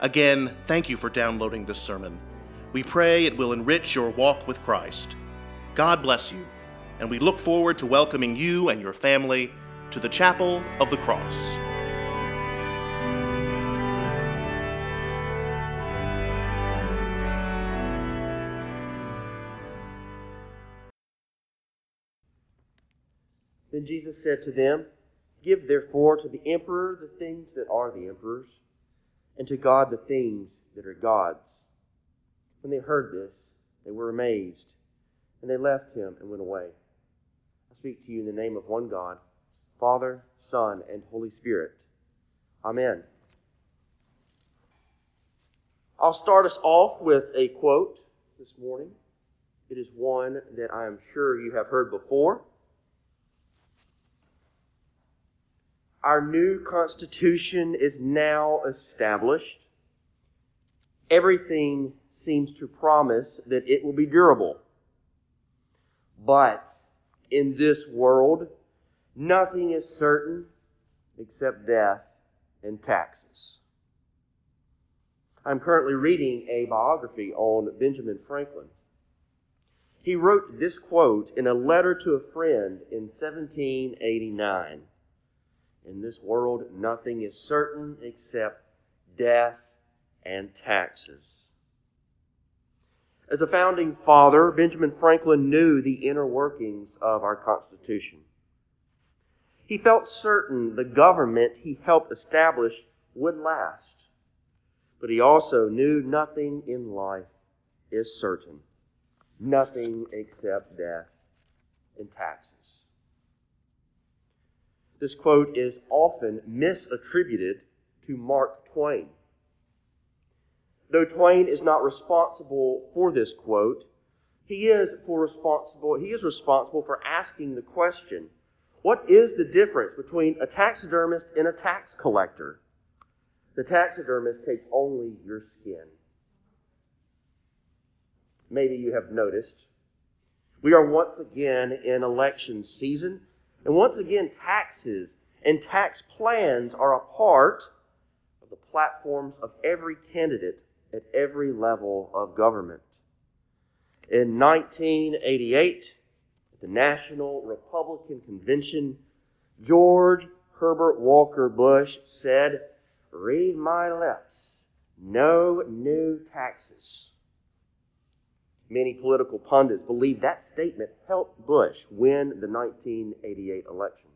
Again, thank you for downloading this sermon. We pray it will enrich your walk with Christ. God bless you, and we look forward to welcoming you and your family to the Chapel of the Cross. Then Jesus said to them, Give therefore to the emperor the things that are the emperor's, and to God the things that are God's. When they heard this, they were amazed, and they left him and went away. I speak to you in the name of one God, Father, Son, and Holy Spirit. Amen. I'll start us off with a quote this morning. It is one that I am sure you have heard before. Our new Constitution is now established. Everything seems to promise that it will be durable. But in this world, nothing is certain except death and taxes. I'm currently reading a biography on Benjamin Franklin. He wrote this quote in a letter to a friend in 1789. In this world, nothing is certain except death and taxes. As a founding father, Benjamin Franklin knew the inner workings of our Constitution. He felt certain the government he helped establish would last. But he also knew nothing in life is certain. Nothing except death and taxes. This quote is often misattributed to Mark Twain. Though Twain is not responsible for this quote, he is for responsible he is responsible for asking the question, what is the difference between a taxidermist and a tax collector? The taxidermist takes only your skin. Maybe you have noticed. We are once again in election season and once again, taxes and tax plans are a part of the platforms of every candidate at every level of government. In 1988, at the National Republican Convention, George Herbert Walker Bush said, Read my lips, no new taxes. Many political pundits believe that statement helped Bush win the 1988 election.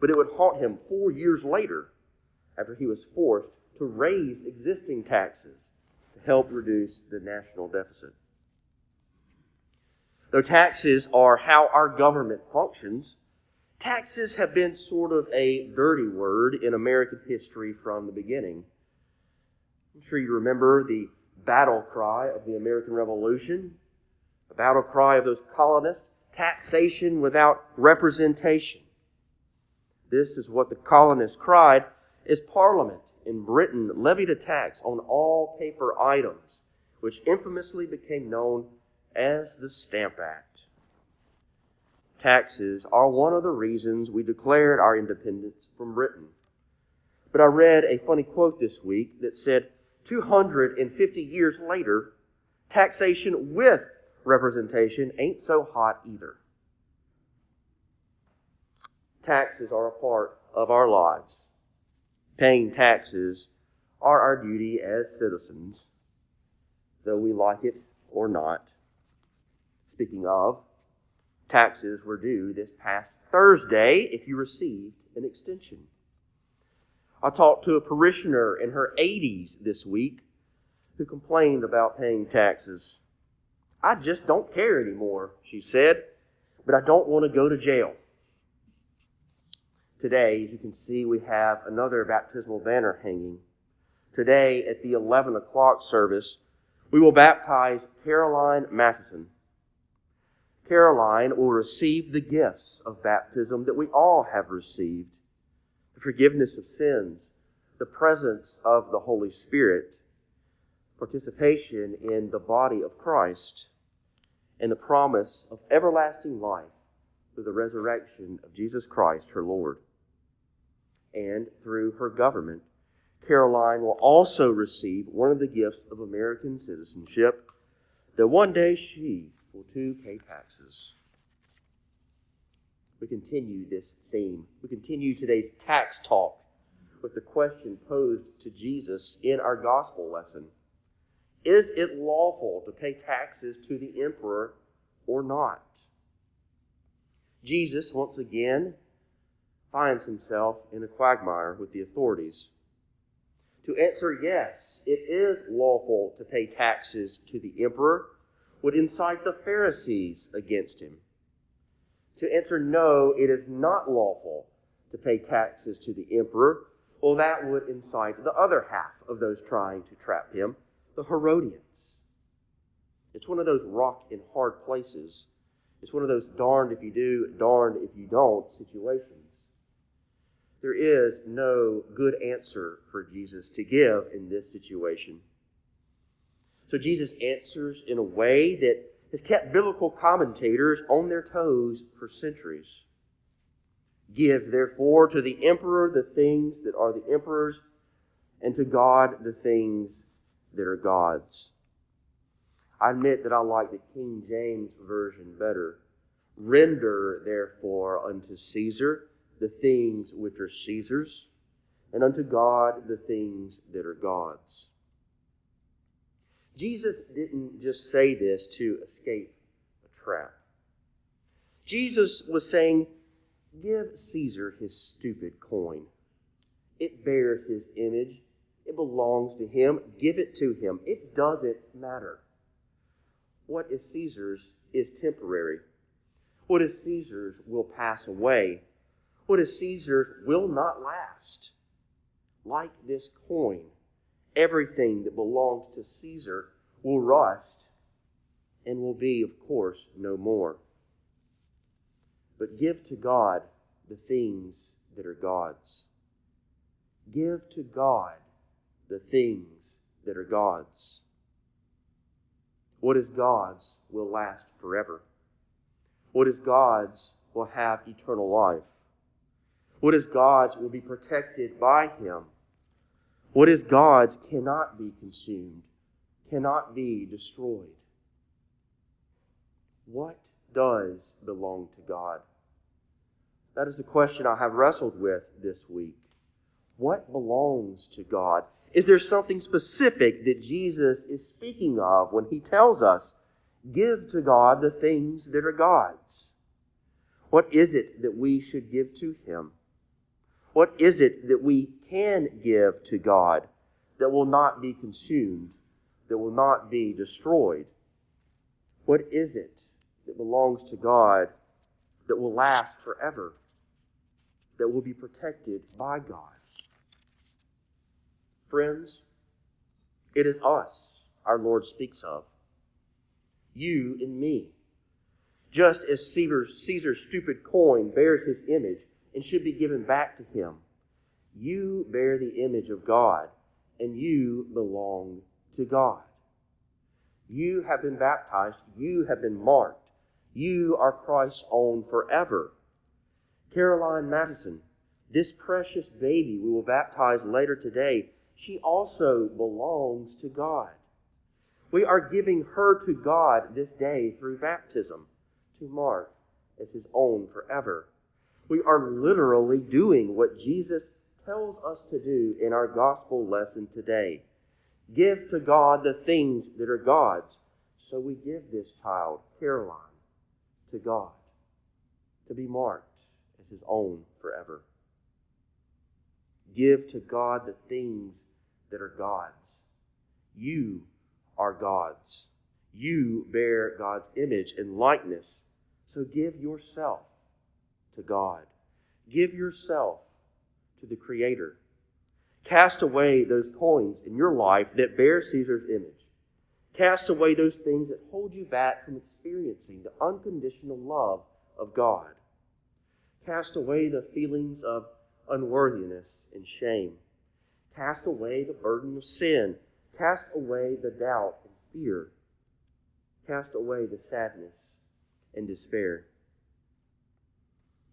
But it would haunt him four years later after he was forced to raise existing taxes to help reduce the national deficit. Though taxes are how our government functions, taxes have been sort of a dirty word in American history from the beginning. I'm sure you remember the battle cry of the American Revolution, the battle cry of those colonists taxation without representation. This is what the colonists cried as Parliament in Britain levied a tax on all paper items, which infamously became known as the Stamp Act. Taxes are one of the reasons we declared our independence from Britain. But I read a funny quote this week that said, 250 years later, taxation with representation ain't so hot either. Taxes are a part of our lives. Paying taxes are our duty as citizens, though we like it or not. Speaking of, taxes were due this past Thursday if you received an extension. I talked to a parishioner in her 80s this week who complained about paying taxes. I just don't care anymore, she said, but I don't want to go to jail. Today, as you can see, we have another baptismal banner hanging Today at the 11 o'clock service, we will baptize Caroline Matheson. Caroline will receive the gifts of baptism that we all have received the forgiveness of sins, the presence of the Holy Spirit, participation in the body of Christ, and the promise of everlasting life through the resurrection of Jesus Christ, her Lord. And through her government, Caroline will also receive one of the gifts of American citizenship that one day she will too pay taxes. We continue this theme. We continue today's tax talk with the question posed to Jesus in our gospel lesson Is it lawful to pay taxes to the emperor or not? Jesus, once again, finds himself in a quagmire with the authorities. To answer yes, it is lawful to pay taxes to the emperor would incite the Pharisees against him. To answer no, it is not lawful to pay taxes to the emperor, well, that would incite the other half of those trying to trap him, the Herodians. It's one of those rock and hard places. It's one of those darned if you do, darned if you don't situations. There is no good answer for Jesus to give in this situation. So Jesus answers in a way that has kept biblical commentators on their toes for centuries. Give, therefore, to the emperor the things that are the emperor's, and to God the things that are God's. I admit that I like the King James Version better. Render, therefore, unto Caesar the things which are Caesar's, and unto God the things that are God's. Jesus didn't just say this to escape a trap. Jesus was saying, Give Caesar his stupid coin. It bears his image. It belongs to him. Give it to him. It doesn't matter. What is Caesar's is temporary. What is Caesar's will pass away. What is Caesar's will not last. Like this coin, everything that belongs to Caesar will rust and will be, of course, no more. But give to God the things that are God's. Give to God the things that are God's. What is God's will last forever. What is God's will have eternal life. What is God's will be protected by Him. What is God's cannot be consumed, cannot be destroyed. What does belong to God? That is the question I have wrestled with this week. What belongs to God? Is there something specific that Jesus is speaking of when he tells us, give to God the things that are God's? What is it that we should give to him? What is it that we can give to God that will not be consumed, that will not be destroyed? What is it that belongs to God that will last forever, that will be protected by God? Friends, it is us our Lord speaks of. You and me. Just as Caesar's, stupid coin bears his image and should be given back to him, you bear the image of God and you belong to God. You have been baptized, you have been marked, you are Christ's own forever. Caroline Madison, this precious baby we will baptize later today, she also belongs to God. We are giving her to God this day through baptism to mark as his own forever. We are literally doing what Jesus tells us to do in our gospel lesson today. Give to God the things that are God's. So we give this child, Caroline, to God to be marked as his own forever. Give to God the things that are God's. You are God's. You bear God's image and likeness. So give yourself to God. Give yourself to the Creator. Cast away those coins in your life that bear Caesar's image. Cast away those things that hold you back from experiencing the unconditional love of God. Cast away the feelings of unworthiness and shame. Cast away the burden of sin. Cast away the doubt and fear. Cast away the sadness and despair.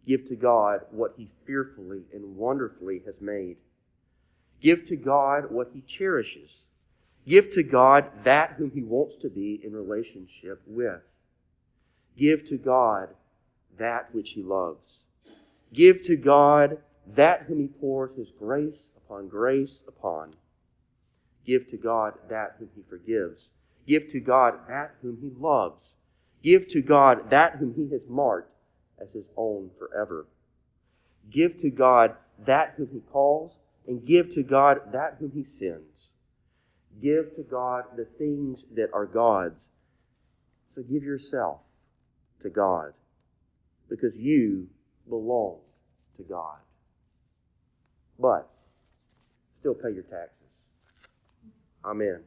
Give to God what He fearfully and wonderfully has made. Give to God what He cherishes. Give to God that whom He wants to be in relationship with. Give to God that which He loves. Give to God that whom He pours His grace upon grace upon. Give to God that whom He forgives. Give to God that whom He loves. Give to God that whom He has marked as His own forever. Give to God that whom He calls, and give to God that whom He sends. Give to God the things that are God's. So give yourself to God because you belong to God. But still pay your taxes. Amen.